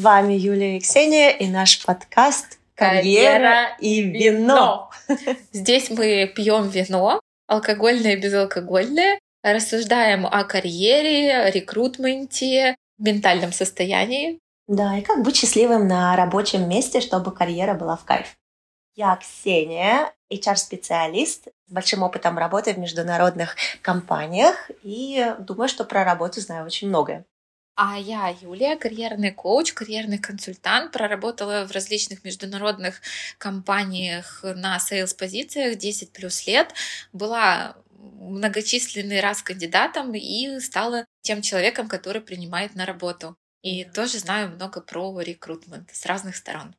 вами Юлия и Ксения и наш подкаст «Карьера, и вино». Здесь мы пьем вино, алкогольное и безалкогольное, рассуждаем о карьере, рекрутменте, ментальном состоянии. Да, и как быть счастливым на рабочем месте, чтобы карьера была в кайф. Я Ксения, HR-специалист с большим опытом работы в международных компаниях и думаю, что про работу знаю очень многое. А я Юлия, карьерный коуч, карьерный консультант, проработала в различных международных компаниях на сейлс-позициях 10 плюс лет, была многочисленный раз кандидатом и стала тем человеком, который принимает на работу. И тоже знаю много про рекрутмент с разных сторон.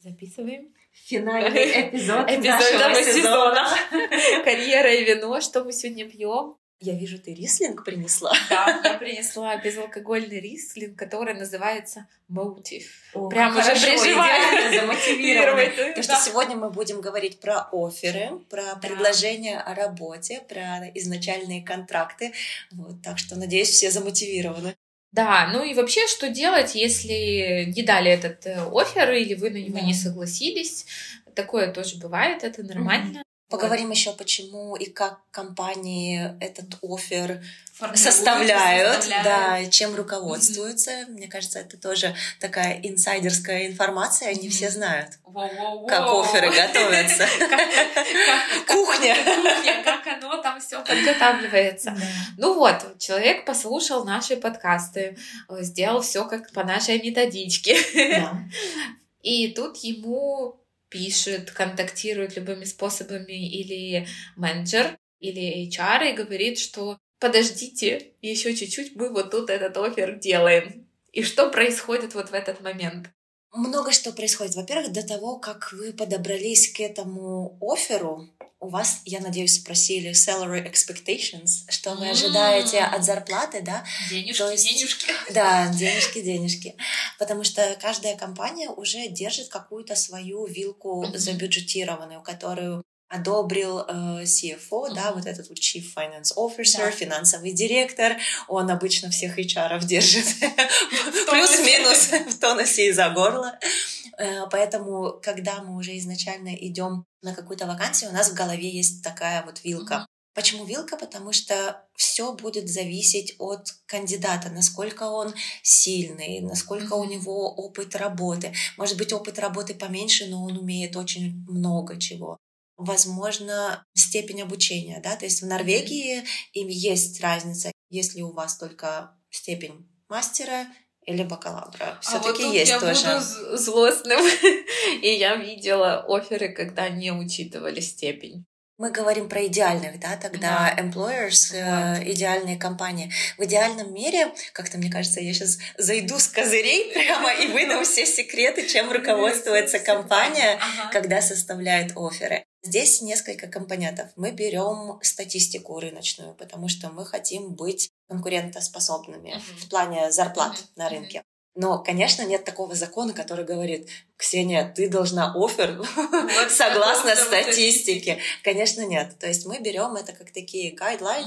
Записываем. Финальный эпизод, эпизод нашего сезона. Карьера и вино. Что мы сегодня пьем? Я вижу, ты рислинг принесла. Да, я принесла безалкогольный рислинг, который называется Motive. О, Прям уже идеально замотивированы. Потому что сегодня мы будем говорить про оферы, про предложения о работе, про изначальные контракты. Вот, так что, надеюсь, все замотивированы. Да, ну и вообще, что делать, если не дали этот э, офер или вы на него Да. не согласились? Такое тоже бывает, это нормально. Поговорим еще, почему и как компании этот офер составляют, составляют. да, чем руководствуются. Мне кажется, это тоже такая инсайдерская информация, не Мгм. все знают, Воу-воу-воу. как оферы готовятся. Кухня. Кухня, как оно там все подготавливается. Ну вот, человек послушал наши подкасты, э, сделал все как по нашей методичке. И тут ему пишет, контактирует любыми способами или менеджер, или HR и говорит, что подождите, еще чуть-чуть мы вот тут этот офер делаем. И что происходит вот в этот момент? Много что происходит. Во-первых, до того, как вы подобрались к этому оферу, у вас, я надеюсь, спросили salary expectations, что вы ожидаете от зарплаты, да? Денежки, То есть- денежки. Да, денежки, денежки. Потому что каждая компания уже держит какую-то свою вилку Мгм. забюджетированную, которую одобрил э, CFO, да, Мгм. вот этот вот Chief Finance Officer, Да. финансовый директор, он обычно всех HR держит плюс-минус в тонусе и за горло. Э, Поэтому, когда мы уже изначально идем на какую-то вакансию, у нас в голове есть такая вот вилка. Почему вилка? Потому что все будет зависеть от кандидата, насколько он сильный, насколько у него опыт работы. Может быть, опыт работы поменьше, но он умеет очень много чего. Возможно, степень обучения, да, то есть в Норвегии им есть разница, если у вас только степень мастера или бакалавра. А Все-таки вот тут есть я тоже. буду злостным. И я видела оферы, когда не учитывали степень. Мы говорим про идеальных, да, тогда employers, э, Вот. идеальные компании. В идеальном мире, как-то мне кажется, я сейчас зайду с козырей прямо и выдам все секреты, чем руководствуется компания, Ага. когда составляет оферы. Здесь несколько компонентов. Мы берем статистику рыночную, потому что мы хотим быть конкурентоспособными Мгм. в плане зарплат Мгм. на рынке. Но, конечно, нет такого закона, который говорит, Ксения, ты должна офер Вот согласно статистике. Конечно, нет. То есть мы берем это как такие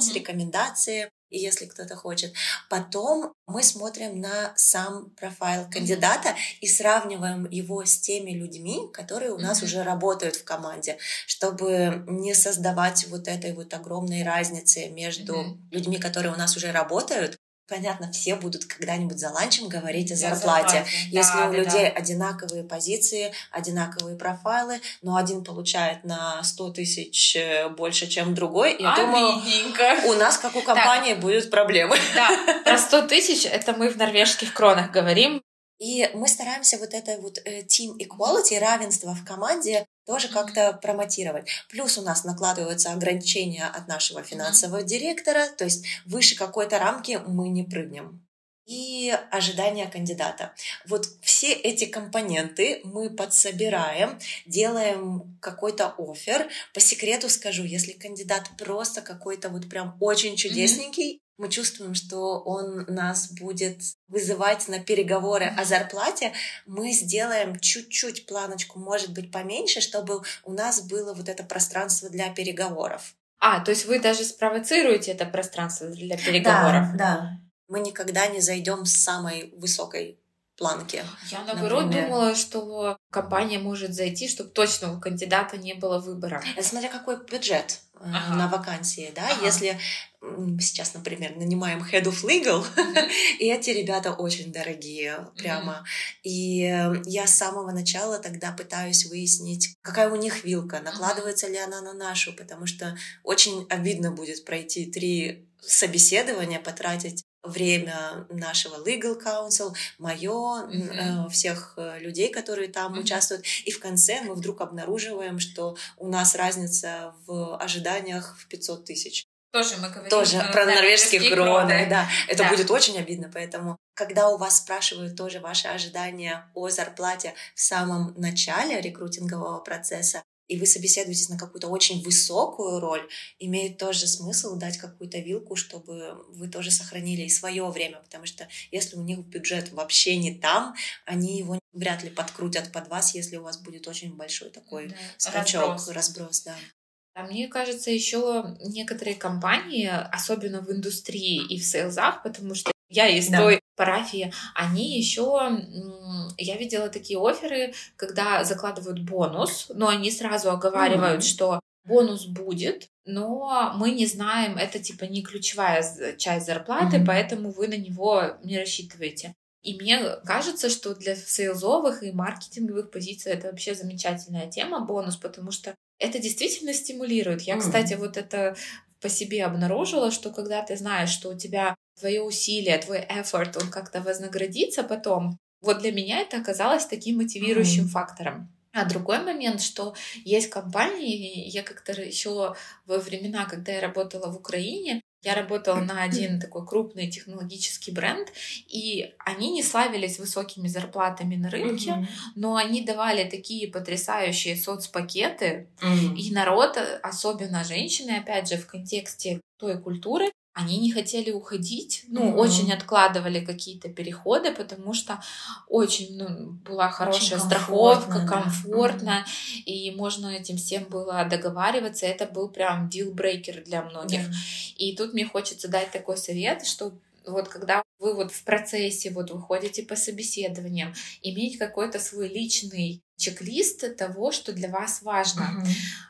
Мгм. рекомендации, если кто-то хочет. Потом мы смотрим на сам профайл кандидата и сравниваем его с теми людьми, которые у нас Мгм. уже работают в команде, чтобы не создавать вот этой вот огромной разницы между Мгм. людьми, которые у нас уже работают. Понятно, все будут когда-нибудь за ланчем говорить о зарплате. зарплате. Если Да, у да, людей да. одинаковые позиции, одинаковые профайлы, но один получает на 100 тысяч э, больше, чем другой, я думаю, Обидненько. у нас, как у компании, будут проблемы. Да, про 100 тысяч это мы в норвежских кронах говорим. И мы стараемся вот это вот э, team equality, равенство в команде тоже как-то промотировать. Плюс у нас накладываются ограничения от нашего финансового директора, то есть выше какой-то рамки мы не прыгнем. И ожидания кандидата. Вот все эти компоненты мы подсобираем, делаем какой-то офер. По секрету скажу, если кандидат просто какой-то вот прям очень чудесненький, мы чувствуем, что он нас будет вызывать на переговоры о зарплате, мы сделаем чуть-чуть планочку, может быть, поменьше, чтобы у нас было вот это пространство для переговоров. А, то есть вы даже спровоцируете это пространство для переговоров. Да, да. мы никогда не зайдем с самой высокой планки. Я наоборот например. думала, что компания может зайти, чтобы точно у кандидата не было выбора. Это смотря какой бюджет э, ага. на вакансии, да, ага. если сейчас, например, нанимаем head of legal, и эти ребята очень дорогие, прямо. И я с самого начала тогда пытаюсь выяснить, какая у них вилка, накладывается ли она на нашу, потому что очень обидно будет пройти три собеседования, потратить время нашего legal counsel, мое, mm-hmm. всех э, людей, которые там mm-hmm. участвуют. И в конце мы вдруг обнаруживаем, что у нас разница в ожиданиях в 500 тысяч. Тоже мы говорим Тоже про, про норвежские кроны, да. Это да. будет очень обидно, поэтому когда у вас спрашивают тоже ваши ожидания о зарплате в самом начале рекрутингового процесса, и вы собеседуетесь на какую-то очень высокую роль, имеет тоже смысл дать какую-то вилку, чтобы вы тоже сохранили и свое время, потому что если у них бюджет вообще не там, они его вряд ли подкрутят под вас, если у вас будет очень большой такой да. скачок, разброс, разброс да. А мне кажется, еще некоторые компании, особенно в индустрии и в сейлзах, потому что я из да. той парафии, они еще, я видела такие оферы, когда закладывают бонус, но они сразу оговаривают, mm-hmm. что бонус будет, но мы не знаем, это типа не ключевая часть зарплаты, mm-hmm. поэтому вы на него не рассчитываете. И мне кажется, что для сейлзовых и маркетинговых позиций это вообще замечательная тема, бонус, потому что это действительно стимулирует. Я, mm-hmm. кстати, вот это по себе обнаружила, что когда ты знаешь, что у тебя твое усилие, твой эфорт, он как-то вознаградится потом, вот для меня это оказалось таким мотивирующим mm-hmm. фактором. А другой момент, что есть компании, я как-то еще во времена, когда я работала в Украине, я работала на один такой крупный технологический бренд, и они не славились высокими зарплатами на рынке, mm-hmm. но они давали такие потрясающие соцпакеты, mm-hmm. и народ, особенно женщины, опять же, в контексте той культуры, они не хотели уходить, ну, mm-hmm. очень откладывали какие-то переходы, потому что очень ну, была хорошая очень страховка, комфортно, mm-hmm. и можно этим всем было договариваться. Это был прям дилбрейкер для многих. Mm-hmm. И тут мне хочется дать такой совет, что вот когда вы вот в процессе вот выходите по собеседованиям, иметь какой-то свой личный чек-лист того, что для вас важно. Uh-huh.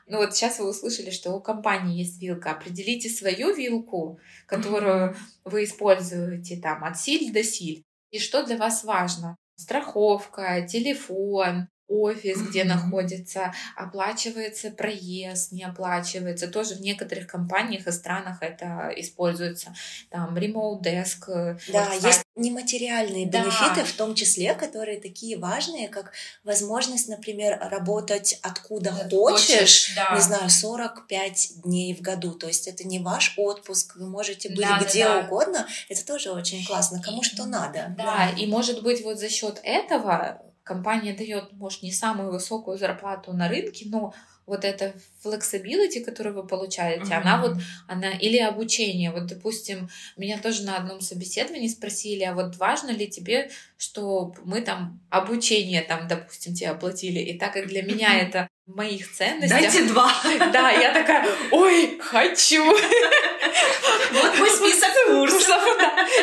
Ну вот сейчас вы услышали, что у компании есть вилка. Определите свою вилку, которую uh-huh. вы используете там от силь до силь. И что для вас важно? Страховка, телефон, офис, где mm-hmm. находится, оплачивается проезд, не оплачивается. Тоже в некоторых компаниях и странах это используется. Там remote desk. Э, да, вот, есть нематериальные да. бенефиты, в том числе, которые такие важные, как возможность, например, работать откуда да, хочешь, хочешь да. не знаю, 45 дней в году. То есть это не ваш отпуск, вы можете быть да, где да, угодно. Это тоже очень классно, кому что надо. Да, да, и может быть вот за счет этого компания дает, может, не самую высокую зарплату на рынке, но вот эта flexibility, которую вы получаете, mm-hmm. она вот, она, или обучение, вот, допустим, меня тоже на одном собеседовании спросили, а вот важно ли тебе, что мы там обучение там, допустим, тебе оплатили, и так как для меня это моих ценностях... Дайте два! Да, я такая, ой, хочу! Вот мой список курсов.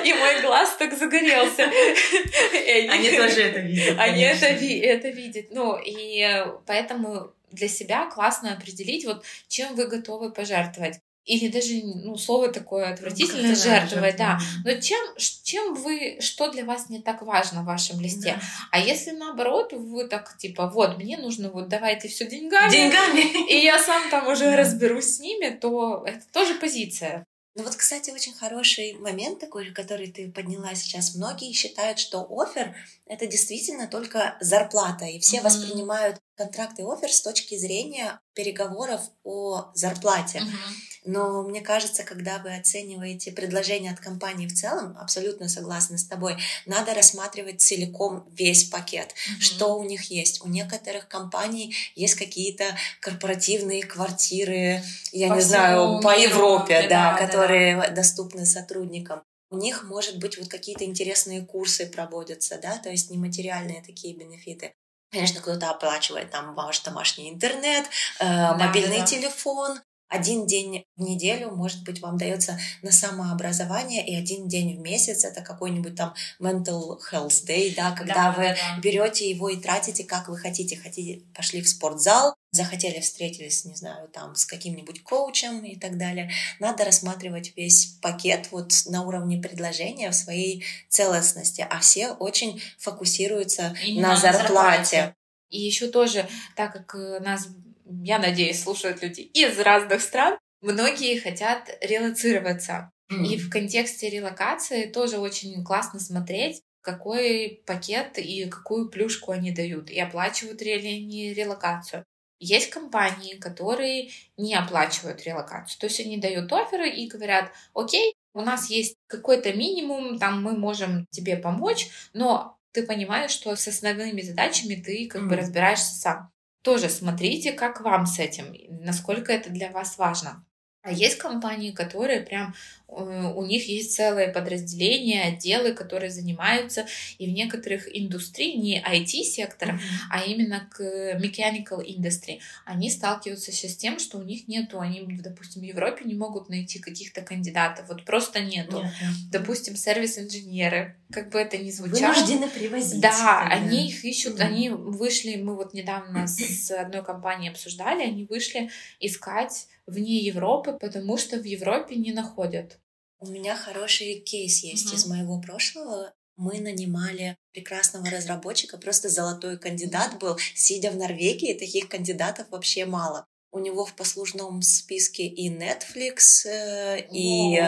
И мой глаз так загорелся. Они тоже это видят. Они это, видят. Ну, и поэтому для себя классно определить, вот чем вы готовы пожертвовать. Или даже, ну, слово такое ну, отвратительное, жертвовать, да. Но чем, чем вы, что для вас не так важно в вашем листе? Да. А если наоборот, вы так, типа, вот, мне нужно, вот, давайте все деньгами. Деньгами. И я сам там уже да. разберусь с ними, то это тоже позиция. Ну вот, кстати, очень хороший момент такой, который ты подняла сейчас. Многие считают, что офер — это действительно только зарплата, и все mm-hmm. воспринимают контракт и офер с точки зрения переговоров о зарплате. Mm-hmm. Но мне кажется, когда вы оцениваете предложение от компании в целом, абсолютно согласна с тобой, надо рассматривать целиком весь пакет, mm-hmm. что у них есть. У некоторых компаний есть какие-то корпоративные квартиры, я по не знаю, по Европе, да, да, которые да. доступны сотрудникам. У них, может быть, вот какие-то интересные курсы проводятся, да, то есть нематериальные такие бенефиты. Конечно, кто-то оплачивает там ваш домашний интернет, э, да, мобильный да. телефон, один день в неделю, может быть, вам дается на самообразование, и один день в месяц это какой-нибудь там mental health day, да, когда да, вы да. берете его и тратите, как вы хотите. Хотите, пошли в спортзал, захотели встретились, не знаю, там с каким-нибудь коучем и так далее. Надо рассматривать весь пакет вот на уровне предложения в своей целостности, а все очень фокусируются Именно на зарплате. зарплате. И еще тоже, так как э, нас я надеюсь, слушают люди из разных стран, многие хотят релацироваться. Mm. И в контексте релокации тоже очень классно смотреть, какой пакет и какую плюшку они дают, и оплачивают ли они релокацию. Есть компании, которые не оплачивают релокацию. То есть они дают оферы и говорят, окей, у нас есть какой-то минимум, там мы можем тебе помочь, но ты понимаешь, что с основными задачами ты как mm. бы разбираешься сам тоже смотрите, как вам с этим, насколько это для вас важно. А есть компании, которые прям Э, у них есть целое подразделение, отделы, которые занимаются и в некоторых индустриях, не IT-сектор, mm-hmm. а именно к mechanical industry, они сталкиваются сейчас с тем, что у них нету, они, допустим, в Европе не могут найти каких-то кандидатов, вот просто нету. Mm-hmm. Допустим, сервис-инженеры, как бы это ни звучало. Вынуждены привозить. Да, они их ищут, mm-hmm. они вышли, мы вот недавно с одной компанией обсуждали, они вышли искать вне Европы, потому что в Европе не находят. У меня хороший кейс есть угу. из моего прошлого. Мы нанимали прекрасного разработчика, просто золотой кандидат был, сидя в Норвегии, таких кандидатов вообще мало. У него в послужном списке и Netflix, э, и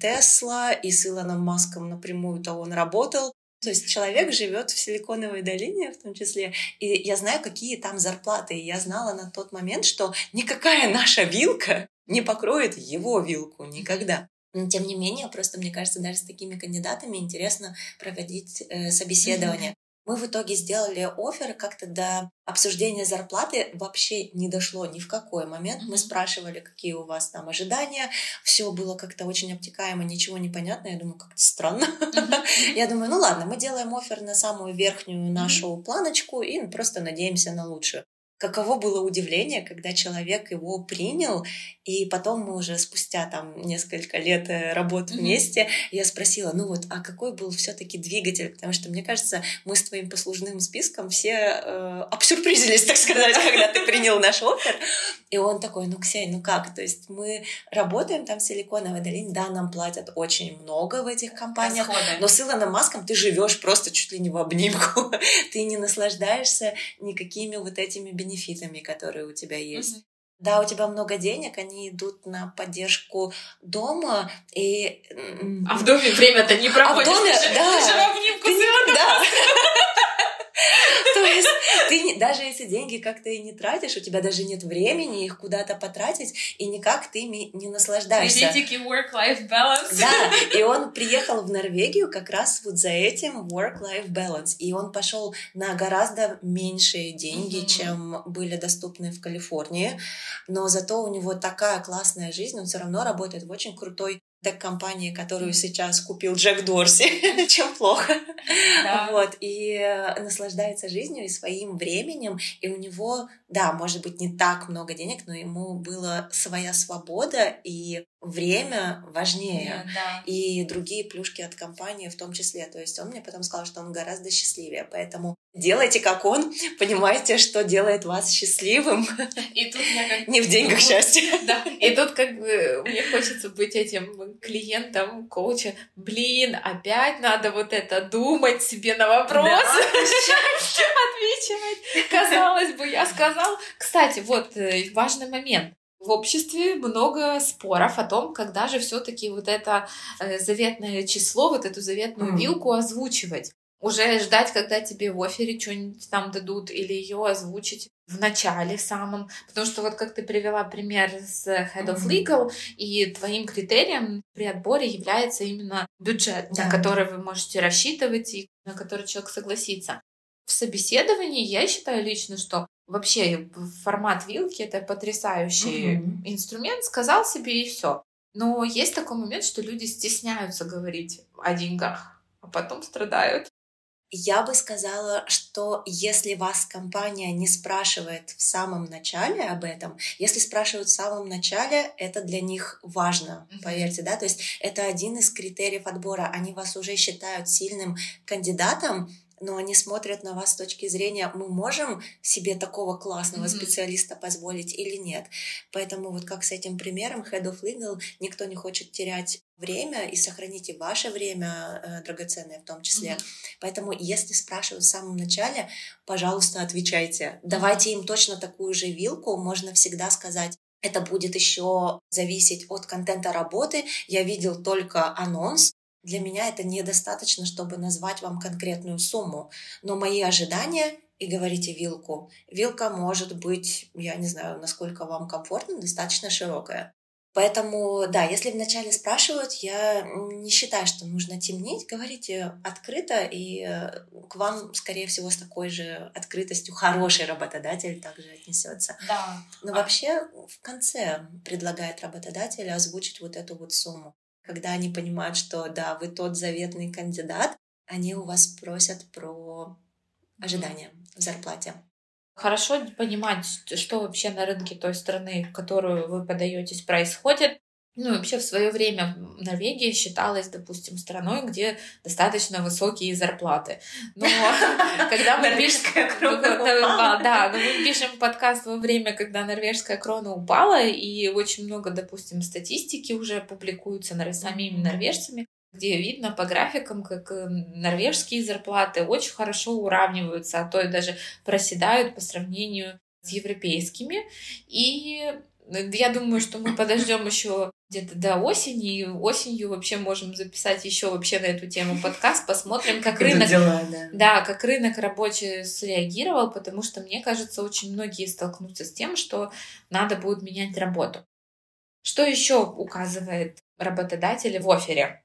Tesla, и с Илоном Маском напрямую-то он работал. То есть человек живет в Силиконовой долине в том числе. И я знаю, какие там зарплаты. И я знала на тот момент, что никакая наша вилка не покроет его вилку никогда. Но тем не менее, просто мне кажется, даже с такими кандидатами интересно проводить э, собеседование. Мы в итоге сделали офер, как-то до обсуждения зарплаты вообще не дошло ни в какой момент. Мы спрашивали, какие у вас там ожидания. Все было как-то очень обтекаемо, ничего не понятно. Я думаю, как-то странно. Я думаю, ну ладно, мы делаем офер на самую верхнюю нашу планочку и просто надеемся на лучшую каково было удивление, когда человек его принял, и потом мы уже спустя там несколько лет э, работы mm-hmm. вместе, я спросила, ну вот, а какой был все-таки двигатель? Потому что, мне кажется, мы с твоим послужным списком все э, обсюрпризились, так сказать, когда ты принял наш офер. И он такой, ну, Ксень, ну как? То есть мы работаем там в Силиконовой долине, да, нам платят очень много в этих компаниях, Расходы. но с Илоном Маском ты живешь просто чуть ли не в обнимку. ты не наслаждаешься никакими вот этими бенефитами, которые у тебя есть. Mm-hmm. Да, у тебя много денег, они идут на поддержку дома и... А в доме время-то не проводишь. А в доме, ты да. Ты же в обнимку ты, да. То есть ты даже если деньги как-то и не тратишь, у тебя даже нет времени их куда-то потратить, и никак ты ими не наслаждаешься. Приветики work-life balance. Да, и он приехал в Норвегию как раз вот за этим work-life balance, и он пошел на гораздо меньшие деньги, mm-hmm. чем были доступны в Калифорнии, но зато у него такая классная жизнь, он все равно работает в очень крутой тег-компании, которую сейчас купил Джек Дорси, чем плохо. Да. Вот, и э, наслаждается жизнью и своим временем, и у него, да, может быть, не так много денег, но ему была своя свобода, и время важнее. Yeah, да. И другие плюшки от компании в том числе. То есть он мне потом сказал, что он гораздо счастливее. Поэтому делайте как он, понимаете, что делает вас счастливым. И тут я как... Не в деньгах счастье. Да. И тут как бы мне хочется быть этим клиентом, коуча. Блин, опять надо вот это думать себе на вопросы. Отвечать. Казалось бы, я сказал. Кстати, вот э, важный момент в обществе много споров о том, когда же все-таки вот это э, заветное число, вот эту заветную mm. вилку озвучивать. Уже ждать, когда тебе в офере что-нибудь там дадут, или ее озвучить в начале самом. Потому что вот как ты привела пример с Head of Legal, и твоим критерием при отборе является именно бюджет, да. на который вы можете рассчитывать и на который человек согласится. В собеседовании я считаю лично, что Вообще формат вилки это потрясающий угу. инструмент. Сказал себе и все. Но есть такой момент, что люди стесняются говорить о деньгах, а потом страдают. Я бы сказала, что если вас компания не спрашивает в самом начале об этом, если спрашивают в самом начале, это для них важно, поверьте, да, то есть это один из критериев отбора. Они вас уже считают сильным кандидатом, но они смотрят на вас с точки зрения, мы можем себе такого классного mm-hmm. специалиста позволить или нет. Поэтому вот как с этим примером Head of Legal, никто не хочет терять время и сохранить и ваше время э, драгоценное в том числе. Mm-hmm. Поэтому если спрашивают в самом начале, пожалуйста, отвечайте. Давайте им точно такую же вилку, можно всегда сказать, это будет еще зависеть от контента работы. Я видел только анонс, для меня это недостаточно, чтобы назвать вам конкретную сумму. Но мои ожидания и говорите вилку. Вилка может быть, я не знаю, насколько вам комфортно, достаточно широкая. Поэтому, да, если вначале спрашивают, я не считаю, что нужно темнить. Говорите открыто, и э, к вам, скорее всего, с такой же открытостью хороший работодатель также отнесется. Да. Но а... вообще в конце предлагает работодатель озвучить вот эту вот сумму когда они понимают, что да, вы тот заветный кандидат, они у вас просят про ожидания в зарплате. Хорошо понимать, что вообще на рынке той страны, в которую вы подаетесь, происходит. Ну, вообще в свое время Норвегия считалась, допустим, страной, где достаточно высокие зарплаты. Но когда мы пишем... Да, но мы пишем подкаст во время, когда норвежская крона упала, и очень много, допустим, статистики уже публикуются самими норвежцами, где видно по графикам, как э, норвежские зарплаты очень хорошо уравниваются, а то и даже проседают по сравнению с европейскими. И я думаю, что мы подождем еще где-то до осени, и осенью вообще можем записать еще вообще на эту тему подкаст, посмотрим, как рынок, дела, да. да, как рынок рабочий среагировал, потому что мне кажется, очень многие столкнутся с тем, что надо будет менять работу. Что еще указывает работодатель в офере?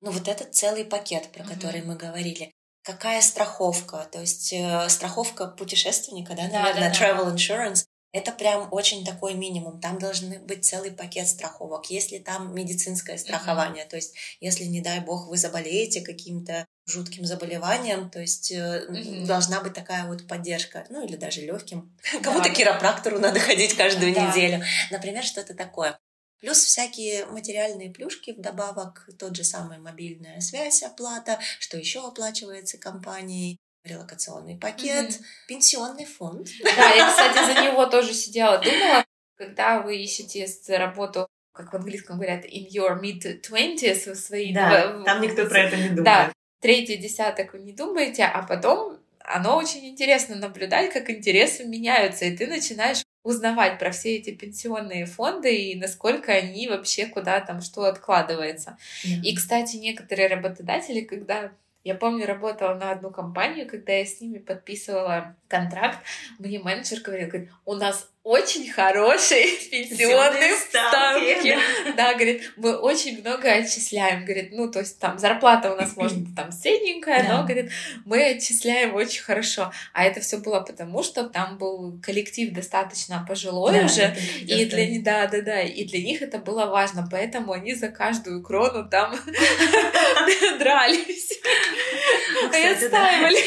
Ну вот этот целый пакет, про mm-hmm. который мы говорили. Какая страховка? То есть э, страховка путешественника, да, да наверное, да, да. travel insurance. Это прям очень такой минимум. Там должны быть целый пакет страховок. Если там медицинское страхование, mm-hmm. то есть если, не дай бог, вы заболеете каким-то жутким заболеванием, то есть mm-hmm. должна быть такая вот поддержка, ну или даже легким. Да. Кому-то киропрактору надо ходить каждую да. неделю. Например, что-то такое. Плюс всякие материальные плюшки, вдобавок тот же самый мобильная связь, оплата, что еще оплачивается компанией, релокационный пакет, mm-hmm. пенсионный фонд. Да, я, кстати, за него тоже сидела, думала, когда вы ищете работу как в английском говорят, in your mid-twenties, в свои... Да, там никто про это не думает. Да, третий десяток вы не думаете, а потом оно очень интересно наблюдать, как интересы меняются, и ты начинаешь узнавать про все эти пенсионные фонды и насколько они вообще куда там что откладывается. Yeah. И, кстати, некоторые работодатели, когда я помню, работала на одну компанию, когда я с ними подписывала контракт, мне менеджер говорил, говорит, у нас очень хорошие пенсионные ставки. Да, говорит, мы очень много отчисляем. Говорит, ну, то есть там зарплата у нас может там средненькая, но, говорит, мы отчисляем очень хорошо. А это все было потому, что там был коллектив достаточно пожилой уже. И для, да, да, да, и для них это было важно. Поэтому они за каждую крону там дрались.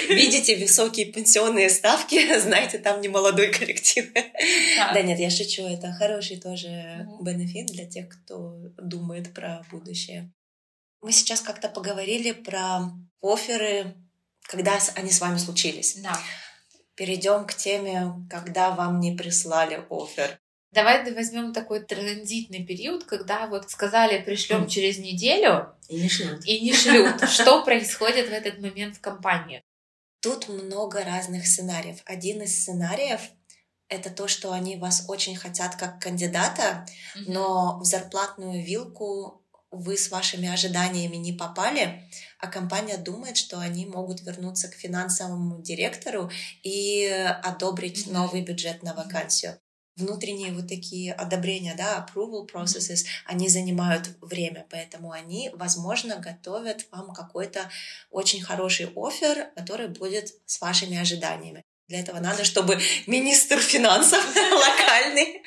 И Видите высокие пенсионные ставки, знаете, там не молодой коллектив. Да нет, я шучу, это хороший тоже бенефит для тех, кто думает про будущее. Мы сейчас как-то поговорили про оферы, когда они с вами случились. Да. Перейдем к теме, когда вам не прислали офер. Давай возьмем такой транзитный период, когда вот сказали, пришлем через неделю. И не шлют. И не шлют. Что происходит в этот момент в компании? Тут много разных сценариев. Один из сценариев это то, что они вас очень хотят как кандидата, mm-hmm. но в зарплатную вилку вы с вашими ожиданиями не попали, а компания думает, что они могут вернуться к финансовому директору и одобрить mm-hmm. новый бюджет на вакансию. Внутренние вот такие одобрения, да, approval processes, mm-hmm. они занимают время, поэтому они, возможно, готовят вам какой-то очень хороший офер, который будет с вашими ожиданиями. Для этого надо, чтобы министр финансов локальный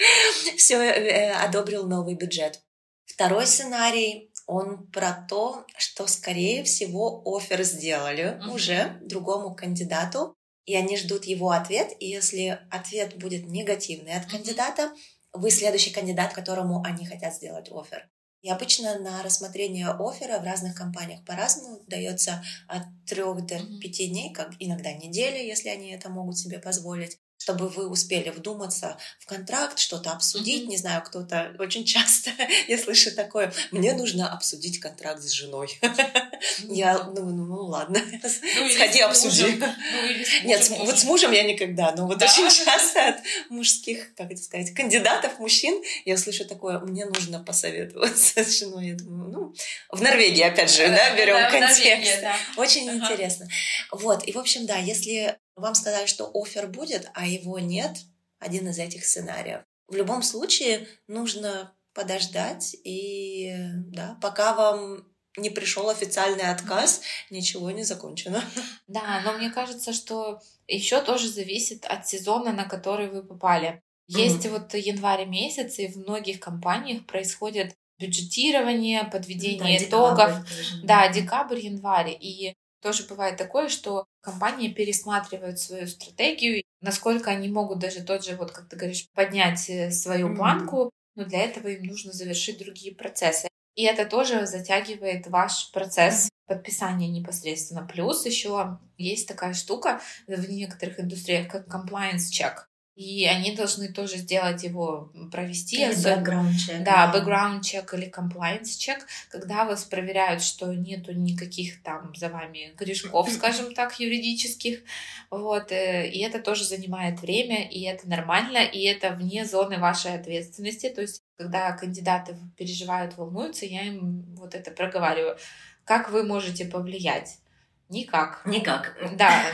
все э, одобрил новый бюджет. Второй сценарий он про то, что, скорее всего, офер сделали uh-huh. уже другому кандидату, и они ждут его ответ, и если ответ будет негативный от кандидата, вы следующий кандидат, которому они хотят сделать офер. И обычно на рассмотрение оффера в разных компаниях по-разному дается от трех до пяти дней, как иногда недели, если они это могут себе позволить чтобы вы успели вдуматься в контракт, что-то обсудить. Mm-hmm. Не знаю, кто-то очень часто я слышу такое: мне нужно обсудить контракт с женой. Mm-hmm. Я ну, ну, ну ладно, ну, сходи обсуди. Ну, Нет, вот с мужем я никогда, но вот да? очень часто от мужских, как это сказать, кандидатов мужчин я слышу такое: мне нужно посоветоваться с женой. Я думаю, ну в Норвегии опять же, да, берем да, контекст. Да. Очень ага. интересно. Вот и в общем, да, если вам сказали, что офер будет, а его нет, один из этих сценариев. В любом случае нужно подождать и да, пока вам не пришел официальный отказ, ничего не закончено. Да, но мне кажется, что еще тоже зависит от сезона, на который вы попали. Есть mm-hmm. вот январь месяц, и в многих компаниях происходит бюджетирование, подведение да, итогов. Декабрь, да, декабрь, январь. И тоже бывает такое, что компании пересматривают свою стратегию, насколько они могут даже тот же, вот как ты говоришь, поднять э, свою планку, но для этого им нужно завершить другие процессы. И это тоже затягивает ваш процесс подписания непосредственно. Плюс еще есть такая штука в некоторых индустриях, как compliance check. И они должны тоже сделать его, провести. Или check. Да, check или compliance check, когда вас проверяют, что нету никаких там за вами грешков, скажем так, юридических. Вот. Э, и это тоже занимает время, и это нормально, и это вне зоны вашей ответственности. То есть, когда кандидаты переживают, волнуются, я им вот это проговариваю. Как вы можете повлиять? Никак. Никак. Да.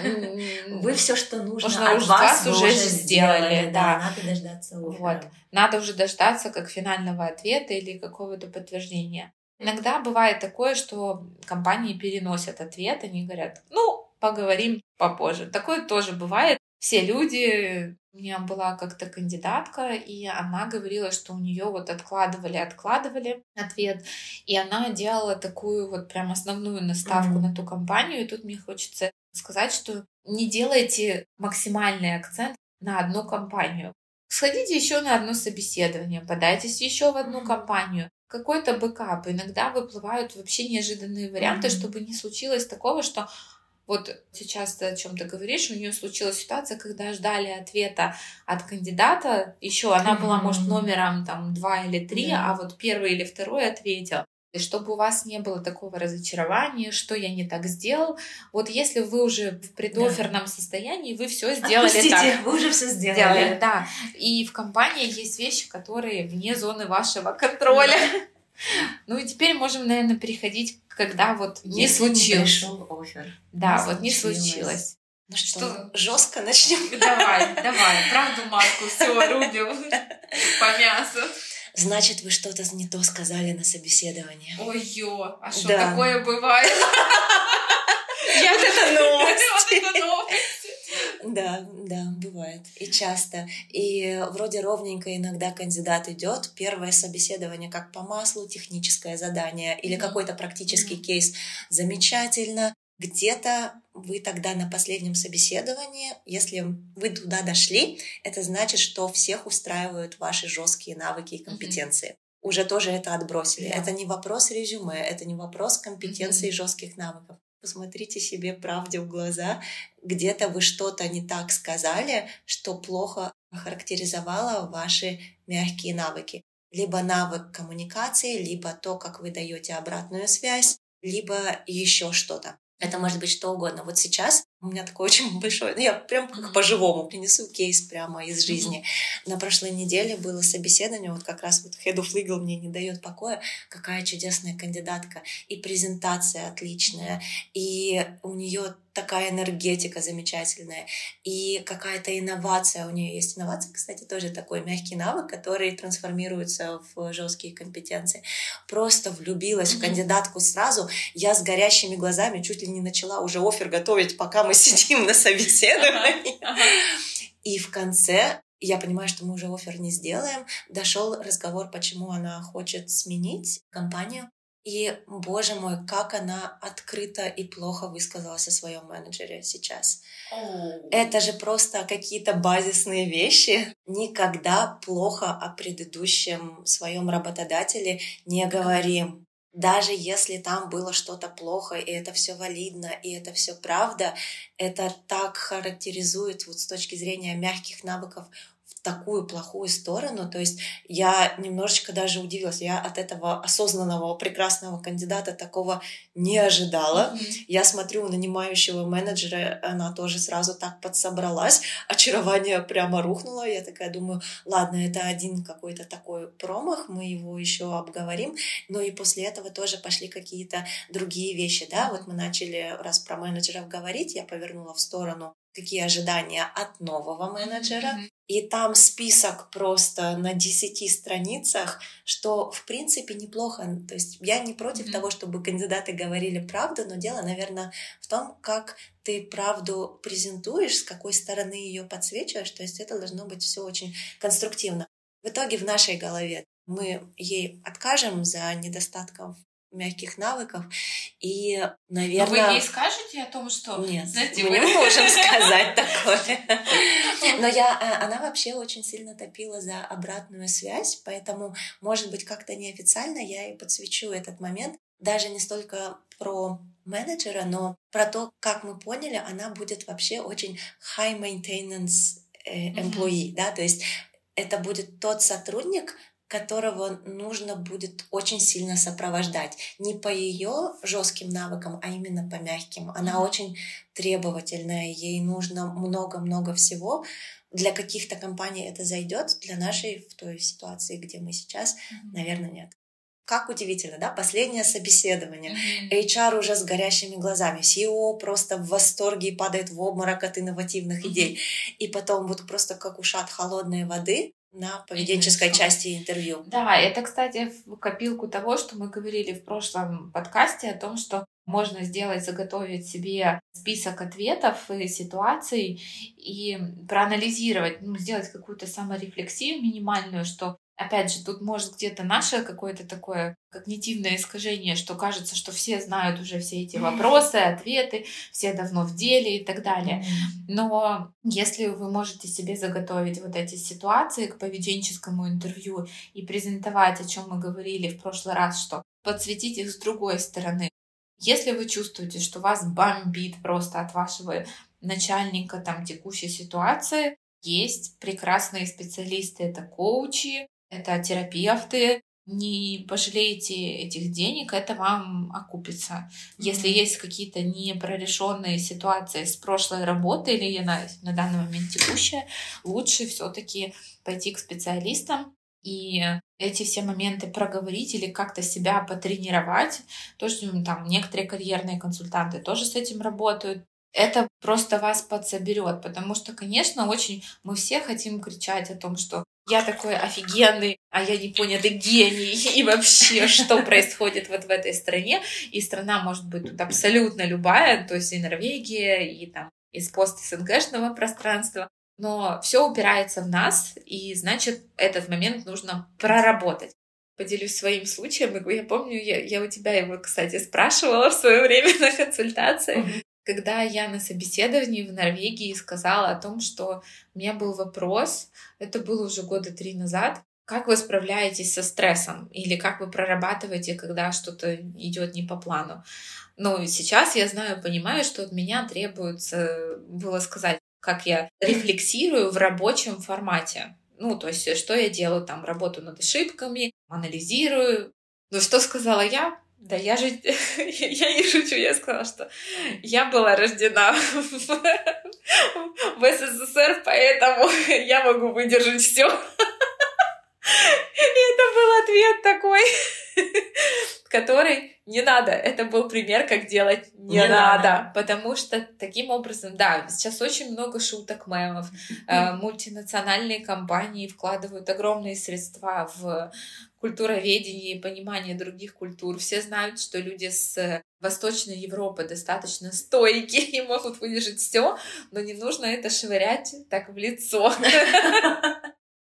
Вы все, что нужно, нужно от вас, вас уже сделали. Да. да. Надо дождаться оффера. Вот. Надо уже дождаться как финального ответа или какого-то подтверждения. Иногда бывает такое, что компании переносят ответ, они говорят, ну, поговорим попозже. Такое тоже бывает. Все люди у меня была как-то кандидатка, и она говорила, что у нее вот откладывали, откладывали ответ, и она делала такую вот прям основную ставку mm-hmm. на ту компанию. И тут мне хочется сказать, что не делайте максимальный акцент на одну компанию. Сходите еще на одно собеседование, подайтесь еще в одну компанию. Какой-то backup. Иногда выплывают вообще неожиданные варианты, mm-hmm. чтобы не случилось такого, что вот сейчас ты о чем то говоришь, у нее случилась ситуация, когда ждали ответа от кандидата, еще она была, может, номером там два или три, а вот первый или второй ответил. И чтобы у вас не было такого разочарования, что я не так сделал. Вот если вы уже в предоферном да. состоянии, вы все сделали Отпустите, так. вы уже все сделали. сделали. Да. И в компании есть вещи, которые вне зоны вашего контроля. Да. Ну и теперь можем, наверное, переходить, когда вот не Если случилось. Не офер. Да, не вот не случилось. Ну что, что, жестко начнем? Давай, давай, правду матку, все, рубим по мясу. Значит, вы что-то не то сказали на собеседовании. Ой-ё, а что да. такое бывает? Я вот это новость. Да, да, бывает. И часто. И вроде ровненько иногда кандидат идет, первое собеседование как по маслу, техническое задание или какой-то практический кейс замечательно. Где-то вы тогда на последнем собеседовании, если вы туда дошли, это значит, что всех устраивают ваши жесткие навыки и компетенции. Mm-hmm. Уже тоже это отбросили. Yeah. Это не вопрос резюме, это не вопрос компетенции mm-hmm. и жестких навыков посмотрите себе правде в глаза, где-то вы что-то не так сказали, что плохо охарактеризовало ваши мягкие навыки. Либо навык коммуникации, либо то, как вы даете обратную связь, либо еще что-то. Это может быть что угодно. Вот сейчас у меня такой очень большой, ну я прям как по-живому принесу кейс прямо из жизни. Mm-hmm. На прошлой неделе было собеседование, вот как раз вот Head of Legal мне не дает покоя, какая чудесная кандидатка, и презентация отличная, и у нее такая энергетика замечательная, и какая-то инновация у нее есть. Инновация, кстати, тоже такой мягкий навык, который трансформируется в жесткие компетенции. Просто влюбилась mm-hmm. в кандидатку сразу. Я с горящими глазами чуть ли не начала уже офер готовить, пока мы сидим на собеседовании. И в конце я понимаю, что мы уже офер не сделаем. Дошел разговор, почему она хочет сменить компанию. И, боже мой, как она открыто и плохо высказалась о своем менеджере сейчас. Oh. Это же просто какие-то базисные вещи. Никогда плохо о предыдущем своем работодателе не говорим. Даже если там было что-то плохо, и это все валидно, и это все правда, это так характеризует вот с точки зрения мягких навыков такую плохую сторону. То есть я немножечко даже удивилась. Я от этого осознанного, прекрасного кандидата такого не ожидала. Mm-hmm. Я смотрю нанимающего менеджера, она тоже сразу так подсобралась. Очарование прямо рухнуло. Я такая думаю, ладно, это один какой-то такой промах, мы его еще обговорим. Но и после этого тоже пошли какие-то другие вещи. Да? Вот мы начали, раз про менеджеров говорить, я повернула в сторону какие ожидания от нового менеджера. Mm-hmm. И там список просто на 10 страницах, что в принципе неплохо. То есть я не против mm-hmm. того, чтобы кандидаты говорили правду, но дело, наверное, в том, как ты правду презентуешь, с какой стороны ее подсвечиваешь. То есть это должно быть все очень конструктивно. В итоге в нашей голове мы ей откажем за недостатком мягких навыков. И, наверное... Но вы ей скажете о том, что... Нет, знаете, мы вы... не можем сказать такое. Но я, э, она вообще очень сильно топила за обратную связь, поэтому, может быть, как-то неофициально я и подсвечу этот момент. Даже не столько про менеджера, но про то, как мы поняли, она будет вообще очень high maintenance э, employee, mm-hmm. да, то есть это будет тот сотрудник, которого нужно будет очень сильно сопровождать. Не по ее жестким навыкам, а именно по мягким. Она очень требовательная, ей нужно много-много всего. Для каких-то компаний это зайдет, для нашей в той ситуации, где мы сейчас, mm-hmm. наверное, нет. Как удивительно, да? Последнее собеседование. HR уже с горящими глазами. CEO просто в восторге и падает в обморок от инновативных идей. И потом вот просто как ушат холодной воды на поведенческой части интервью. Да, это, кстати, в копилку того, что мы говорили в прошлом подкасте о том, что можно сделать, заготовить себе список ответов и ситуаций и проанализировать, ну, сделать какую-то саморефлексию минимальную, что Опять же, тут может где-то наше какое-то такое когнитивное искажение, что кажется, что все знают уже все эти вопросы, ответы, все давно в деле и так далее. Но если вы можете себе заготовить вот эти ситуации к поведенческому интервью и презентовать, о чем мы говорили в прошлый раз, что подсветить их с другой стороны. Если вы чувствуете, что вас бомбит просто от вашего начальника там текущей ситуации, есть прекрасные специалисты, это коучи, это терапевты, не пожалеете этих денег, это вам окупится. Если mm-hmm. есть какие-то непрорешенные ситуации с прошлой работы или на, на данный момент текущая, лучше все-таки пойти к специалистам и эти все моменты проговорить или как-то себя потренировать. То, что там некоторые карьерные консультанты тоже с этим работают. Это просто вас подсоберет, потому что, конечно, очень мы все хотим кричать о том, что я такой офигенный, а я непонятый гений, и вообще, что происходит вот в этой стране. И страна может быть тут абсолютно любая, то есть и Норвегия, и там из пост-СНГшного пространства. Но все упирается в нас, и значит, этот момент нужно проработать. Поделюсь своим случаем. Я помню, я, я у тебя его, кстати, спрашивала в свое время на консультации. Когда я на собеседовании в Норвегии сказала о том, что у меня был вопрос, это было уже года три назад, как вы справляетесь со стрессом или как вы прорабатываете, когда что-то идет не по плану. Но сейчас я знаю, понимаю, что от меня требуется было сказать, как я рефлексирую в рабочем формате. Ну, то есть, что я делаю там, работаю над ошибками, анализирую. Ну, что сказала я? Да я же... я не шучу, я сказала, что я была рождена в, в СССР, поэтому я могу выдержать все. И это был ответ такой, который не надо. Это был пример, как делать не, не надо. надо. Потому что таким образом, да, сейчас очень много шуток, мемов. Э, мультинациональные компании вкладывают огромные средства в культуроведение и понимание других культур. Все знают, что люди с Восточной Европы достаточно стойкие и могут выдержать все, но не нужно это швырять так в лицо.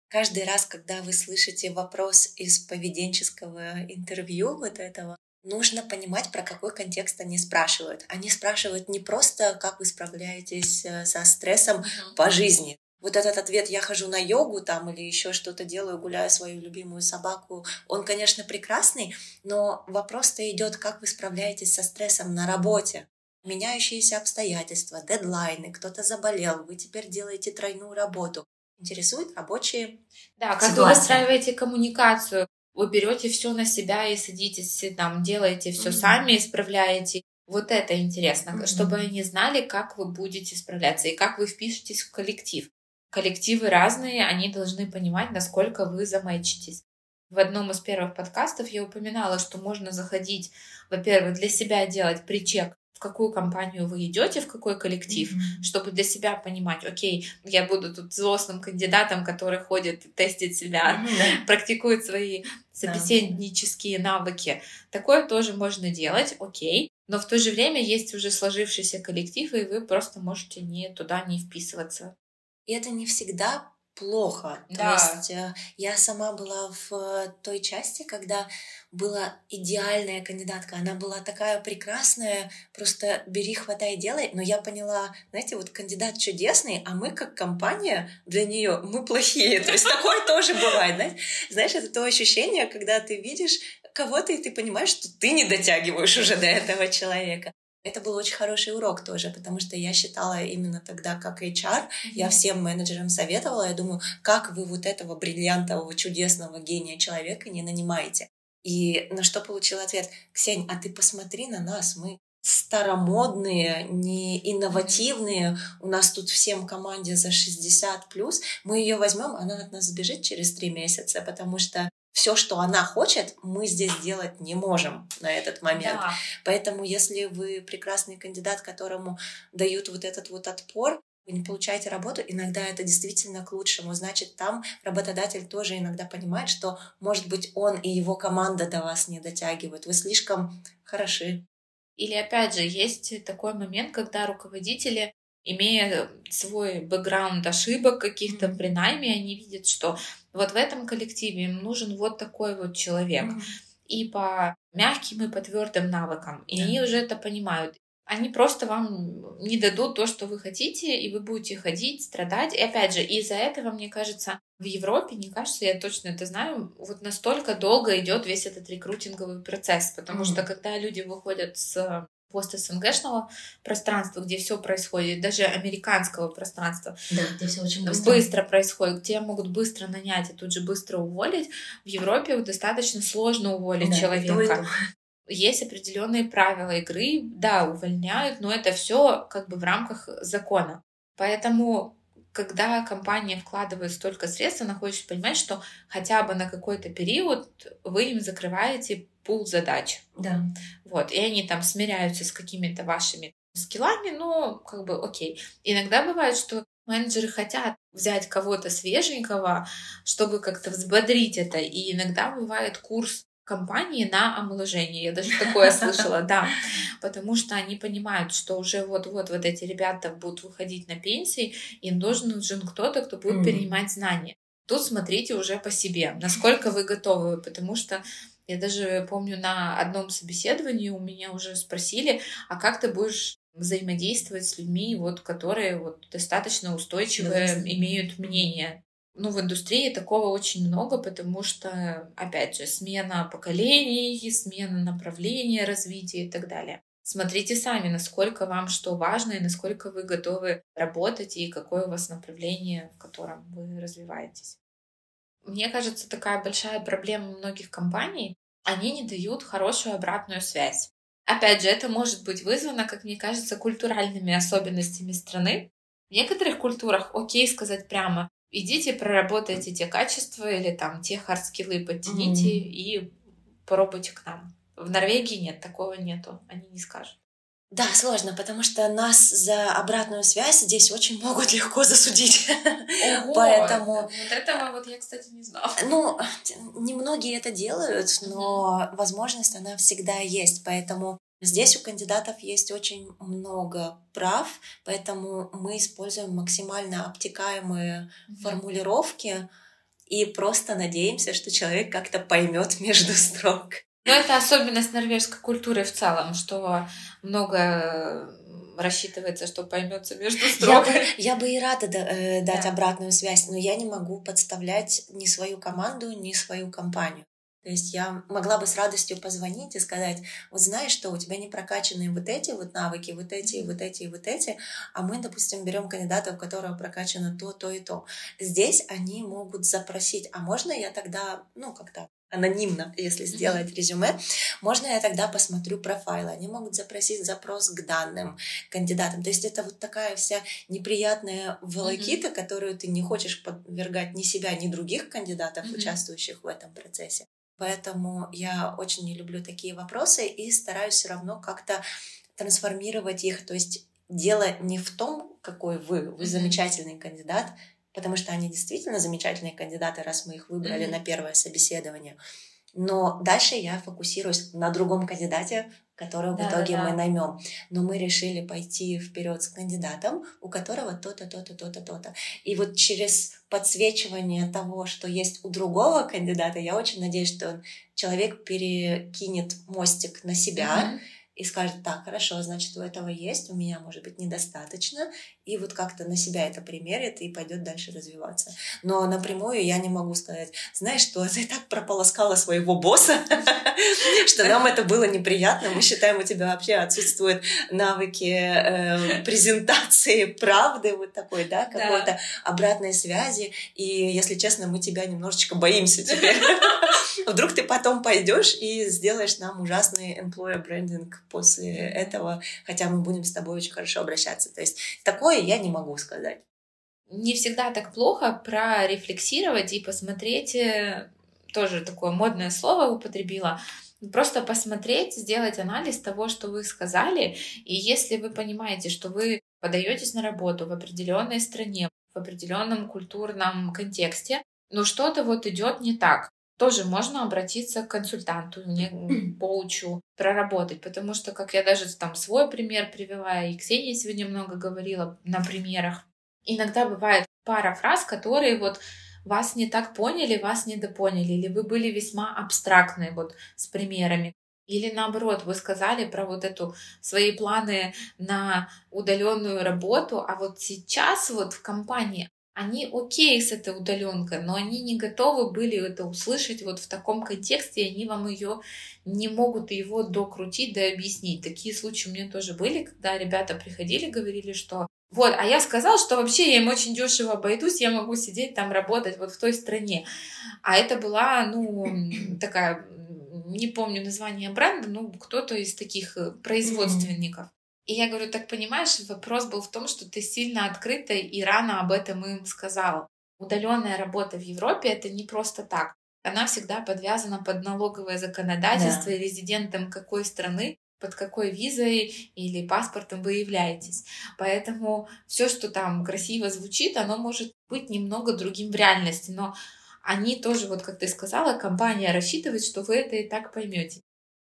Каждый раз, когда вы слышите вопрос из поведенческого интервью вот этого, нужно понимать, про какой контекст они спрашивают. Они спрашивают не просто, как вы справляетесь э, со стрессом по жизни. Вот этот ответ «я хожу на йогу» там или еще что-то делаю, гуляю свою любимую собаку, он, конечно, прекрасный, но вопрос-то идет, как вы справляетесь со стрессом на работе. Меняющиеся обстоятельства, дедлайны, кто-то заболел, вы теперь делаете тройную работу. Интересуют рабочие Да, как ситуации. вы выстраиваете коммуникацию, вы берете все на себя и садитесь, там, делаете все mm-hmm. сами, исправляете. Вот это интересно, mm-hmm. чтобы они знали, как вы будете справляться и как вы впишетесь в коллектив. Коллективы разные, они должны понимать, насколько вы замечитесь. В одном из первых подкастов я упоминала, что можно заходить, во-первых, для себя делать причек какую компанию вы идете, в какой коллектив, mm-hmm. чтобы для себя понимать, окей, я буду тут взрослым кандидатом, который ходит, тестит себя, mm-hmm. практикует свои собеседнические yeah. навыки. Такое тоже можно делать, окей. Но в то же время есть уже сложившийся коллектив, и вы просто можете не туда не вписываться. И это не всегда плохо. Да. То есть э, я сама была в э, той части, когда была идеальная кандидатка. Она была такая прекрасная, просто бери, хватай, делай. Но я поняла, знаете, вот кандидат чудесный, а мы как компания для нее мы плохие. То есть такое тоже бывает. Знаешь, это то ощущение, когда ты видишь кого-то, и ты понимаешь, что ты не дотягиваешь уже до этого человека. Это был очень хороший урок тоже, потому что я считала именно тогда как HR, mm-hmm. я всем менеджерам советовала, я думаю, как вы вот этого бриллиантового, чудесного гения человека не нанимаете. И на что получил ответ, Ксень, а ты посмотри на нас, мы старомодные, не инновативные. У нас тут всем команде за 60 плюс. Мы ее возьмем, она от нас сбежит через три месяца, потому что все, что она хочет, мы здесь делать не можем на этот момент. Да. Поэтому, если вы прекрасный кандидат, которому дают вот этот вот отпор, вы не получаете работу, иногда это действительно к лучшему. Значит, там работодатель тоже иногда понимает, что, может быть, он и его команда до вас не дотягивают. Вы слишком хороши. Или, опять же, есть такой момент, когда руководители имея свой бэкграунд ошибок каких-то mm-hmm. при найме, они видят, что вот в этом коллективе им нужен вот такой вот человек. Mm-hmm. И по мягким, и по твердым навыкам. И yeah. они уже это понимают. Они просто вам не дадут то, что вы хотите, и вы будете ходить, страдать. И опять же, из-за этого, мне кажется, в Европе, не кажется, я точно это знаю, вот настолько долго идет весь этот рекрутинговый процесс, потому mm-hmm. что когда люди выходят с пост СНГшного пространства, где все происходит, даже американского пространства. Да, где все очень быстро. Быстро происходит, где могут быстро нанять и тут же быстро уволить. В Европе достаточно сложно уволить да, человека. Есть определенные правила игры, да, увольняют, но это все как бы в рамках закона. Поэтому когда компания вкладывает столько средств, она хочет понимать, что хотя бы на какой-то период вы им закрываете пул задач. Да. Вот, и они там смиряются с какими-то вашими скиллами, ну, как бы окей. Иногда бывает, что менеджеры хотят взять кого-то свеженького, чтобы как-то взбодрить это. И иногда бывает курс компании на омоложение. Я даже такое слышала, да. Потому что они понимают, что уже вот-вот вот эти ребята будут выходить на пенсии, им должен нужен кто-то, кто будет перенимать знания. Тут смотрите уже по себе, насколько вы готовы, потому что я даже помню на одном собеседовании у меня уже спросили, а как ты будешь взаимодействовать с людьми, вот, которые вот, достаточно устойчивые, да, имеют мнение. Ну, в индустрии такого очень много, потому что, опять же, смена поколений, смена направления развития и так далее. Смотрите сами, насколько вам что важно и насколько вы готовы работать и какое у вас направление, в котором вы развиваетесь. Мне кажется, такая большая проблема многих компаний, они не дают хорошую обратную связь. Опять же, это может быть вызвано, как мне кажется, культуральными особенностями страны. В некоторых культурах окей сказать прямо, идите проработайте те качества или там те hard skill ы подтяните mm-hmm. и попробуйте к нам. В Норвегии нет, такого нету, они не скажут. Да, сложно, потому что нас за обратную связь здесь очень могут легко засудить. Ого, Поэтому... Вот этого вот я, кстати, не знала. Ну, немногие это делают, но возможность она всегда есть. Поэтому здесь у кандидатов есть очень много прав, поэтому мы используем максимально обтекаемые формулировки и просто надеемся, что человек как-то поймет между строк. Но это особенность норвежской культуры в целом, что много рассчитывается, что поймется между строк. Я бы, я бы и рада да, э, дать да. обратную связь, но я не могу подставлять ни свою команду, ни свою компанию. То есть я могла бы с радостью позвонить и сказать, вот знаешь что, у тебя не прокачаны вот эти вот навыки, вот эти, вот эти, вот эти, а мы, допустим, берем кандидата, у которого прокачано то, то и то. Здесь они могут запросить, а можно я тогда, ну, как-то анонимно, если сделать резюме, можно я тогда посмотрю профайлы. Они могут запросить запрос к данным кандидатам. То есть это вот такая вся неприятная волокита, mm-hmm. которую ты не хочешь подвергать ни себя, ни других кандидатов, mm-hmm. участвующих в этом процессе. Поэтому я очень не люблю такие вопросы и стараюсь все равно как-то трансформировать их. То есть дело не в том, какой вы, вы замечательный кандидат, потому что они действительно замечательные кандидаты, раз мы их выбрали mm-hmm. на первое собеседование. Но дальше я фокусируюсь на другом кандидате, которого да, в итоге да, мы наймем. Но мы решили пойти вперед с кандидатом, у которого то-то, то-то, то-то, то-то. И вот через подсвечивание того, что есть у другого кандидата, я очень надеюсь, что человек перекинет мостик на себя. Mm-hmm и скажет, так, хорошо, значит, у этого есть, у меня, может быть, недостаточно, и вот как-то на себя это примерит и пойдет дальше развиваться. Но напрямую я не могу сказать, знаешь что, ты так прополоскала своего босса, что нам это было неприятно, мы считаем, у тебя вообще отсутствуют навыки э, презентации правды, вот такой, да, какой-то обратной связи, и, если честно, мы тебя немножечко боимся теперь. Вдруг ты потом пойдешь и сделаешь нам ужасный employer branding после этого, хотя мы будем с тобой очень хорошо обращаться. То есть такое я не могу сказать. Не всегда так плохо прорефлексировать и посмотреть, э, тоже такое модное слово употребила, просто посмотреть, сделать анализ того, что вы сказали, и если вы понимаете, что вы подаетесь на работу в определенной стране, в определенном культурном контексте, но что-то вот идет не так, тоже можно обратиться к консультанту, не коучу, проработать, потому что, как я даже там свой пример привела, и Ксения сегодня много говорила на примерах, иногда бывает пара фраз, которые вот вас не так поняли, вас недопоняли, или вы были весьма абстрактны вот с примерами. Или наоборот, вы сказали про вот эту свои планы на удаленную работу, а вот сейчас вот в компании они окей с этой удаленкой, но они не готовы были это услышать вот в таком контексте, и они вам ее не могут его докрутить, да объяснить. Такие случаи у меня тоже были, когда ребята приходили, говорили, что вот, а я сказал, что вообще я им очень дешево обойдусь, я могу сидеть там работать вот в той стране. А это была, ну, такая, не помню название бренда, ну, кто-то из таких э, производственников. И я говорю, так понимаешь, вопрос был в том, что ты сильно открыта и рано об этом им сказал. Удаленная работа в Европе это не просто так. Она всегда подвязана под налоговое законодательство да. и резидентом какой страны, под какой визой или паспортом вы являетесь. Поэтому все, что там красиво звучит, оно может быть немного другим в реальности. Но они тоже, вот как ты сказала, компания рассчитывает, что вы это и так поймете.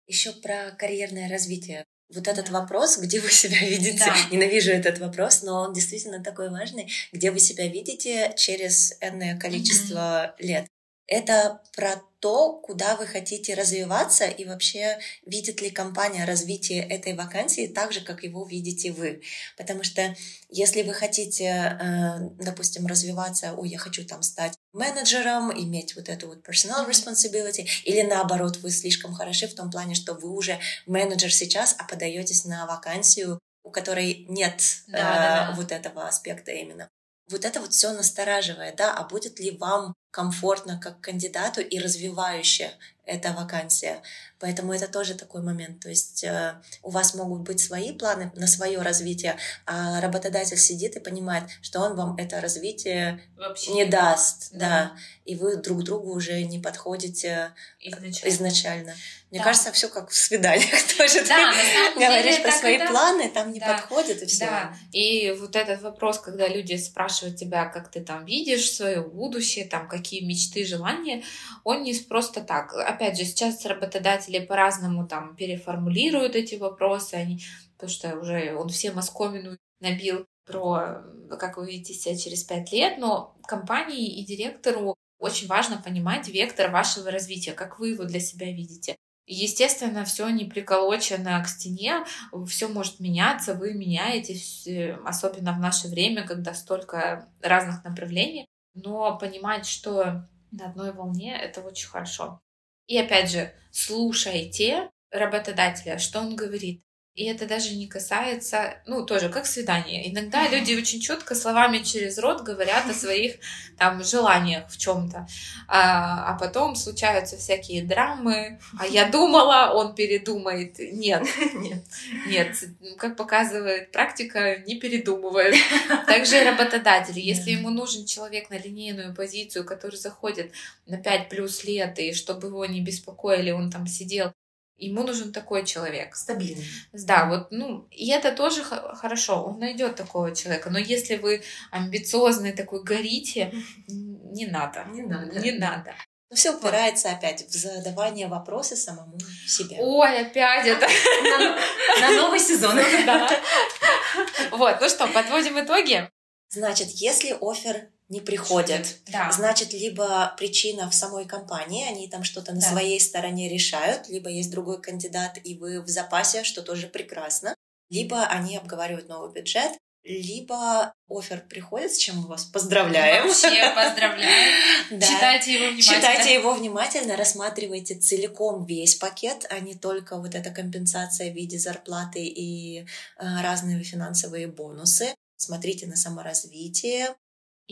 Еще про карьерное развитие вот этот вопрос, где вы себя видите, да. ненавижу этот вопрос, но он действительно такой важный, где вы себя видите через энное количество mm-hmm. лет. Это про то, куда вы хотите развиваться и вообще видит ли компания развитие этой вакансии так же, как его видите вы. Потому что если вы хотите, э, допустим, развиваться, ой, я хочу там стать менеджером, иметь вот эту вот personal responsibility, или наоборот, вы слишком хороши в том плане, что вы уже менеджер сейчас, а подаетесь на вакансию, у которой нет да, э, да, да. вот этого аспекта именно. Вот это вот все настораживает, да, а будет ли вам комфортно как кандидату и развивающая эта вакансия. Поэтому это тоже такой момент. То есть э, у вас могут быть свои планы на свое развитие, а работодатель сидит и понимает, что он вам это развитие Вообще не даст. Да. да. И вы друг другу уже не подходите изначально. изначально. Мне да. кажется, все как в свиданиях тоже. Да, Ты говоришь про свои это... планы, там не да. подходит и все. Да. И вот этот вопрос, когда люди спрашивают тебя, как ты там видишь свое будущее, там какие мечты, желания, он не просто так. Опять же, сейчас работодатели по-разному там переформулируют эти вопросы, они, потому что уже он все московину набил про как вы видите себя через пять лет, но компании и директору очень важно понимать вектор вашего развития, как вы его для себя видите. Естественно, все не приколочено к стене, все может меняться, вы меняетесь, э, особенно в наше время, когда столько разных направлений. Но понимать, что на одной волне, это очень хорошо. И опять же, слушайте работодателя, что он говорит. И это даже не касается, ну, тоже как свидание. Иногда люди очень четко словами через рот говорят о своих там желаниях в чем-то. А, а потом случаются всякие драмы. А я думала, он передумает. Нет. Нет. Нет. Как показывает практика, не передумывает. Также работодатель. Если ему нужен человек на линейную позицию, который заходит на 5 плюс лет, и чтобы его не беспокоили, он там сидел Ему нужен такой человек. Стабильный. Да, вот, ну, и это тоже хорошо, он найдет такого человека. Но если вы амбициозный такой горите, не надо. Не надо. Не надо. Но ну, все упирается вот. опять в задавание вопроса самому себе. Ой, опять это. На новый сезон. Вот, ну что, подводим итоги. Значит, если офер не приходят. Да. Значит, либо причина в самой компании, они там что-то на да. своей стороне решают, либо есть другой кандидат, и вы в запасе, что тоже прекрасно, либо они обговаривают новый бюджет, либо офер приходит, с чем мы вас поздравляем. Вообще поздравляем. да. Читайте его внимательно. Читайте его внимательно, рассматривайте целиком весь пакет, а не только вот эта компенсация в виде зарплаты и э, разные финансовые бонусы. Смотрите на саморазвитие,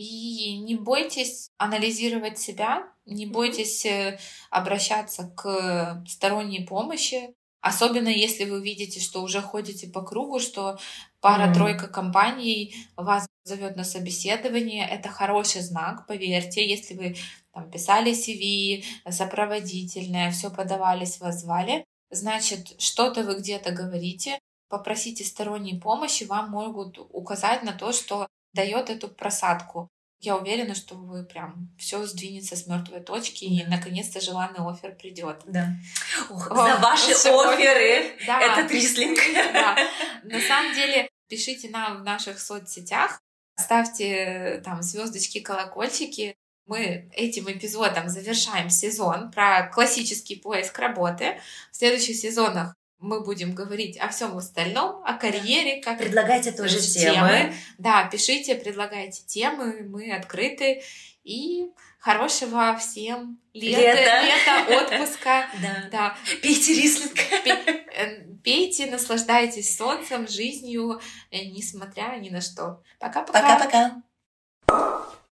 и не бойтесь анализировать себя, не бойтесь э, обращаться к сторонней помощи, особенно если вы видите, что уже ходите по кругу, что пара-тройка компаний вас зовет на собеседование. Это хороший знак, поверьте, если вы там писали CV, сопроводительное, все подавались, вас звали, значит, что-то вы где-то говорите, попросите сторонней помощи, вам могут указать на то, что дает эту просадку. Я уверена, что вы прям все сдвинется с мертвой точки, да. и наконец-то желанный офер придет. Да. Ух, за ваши оферы! Да. Это трислинг. Да. На самом деле, пишите нам в наших соцсетях, ставьте там звездочки, колокольчики. Мы этим эпизодом завершаем сезон про классический поиск работы. В следующих сезонах мы будем говорить о всем остальном, о карьере, как предлагайте тоже темы. темы. Да, пишите, предлагайте темы, мы открыты и хорошего всем лета, лета, отпуска. Да. да. Пейте рислинг. Э, пейте, наслаждайтесь солнцем, жизнью, э, несмотря ни на что. Пока-пока. Пока-пока.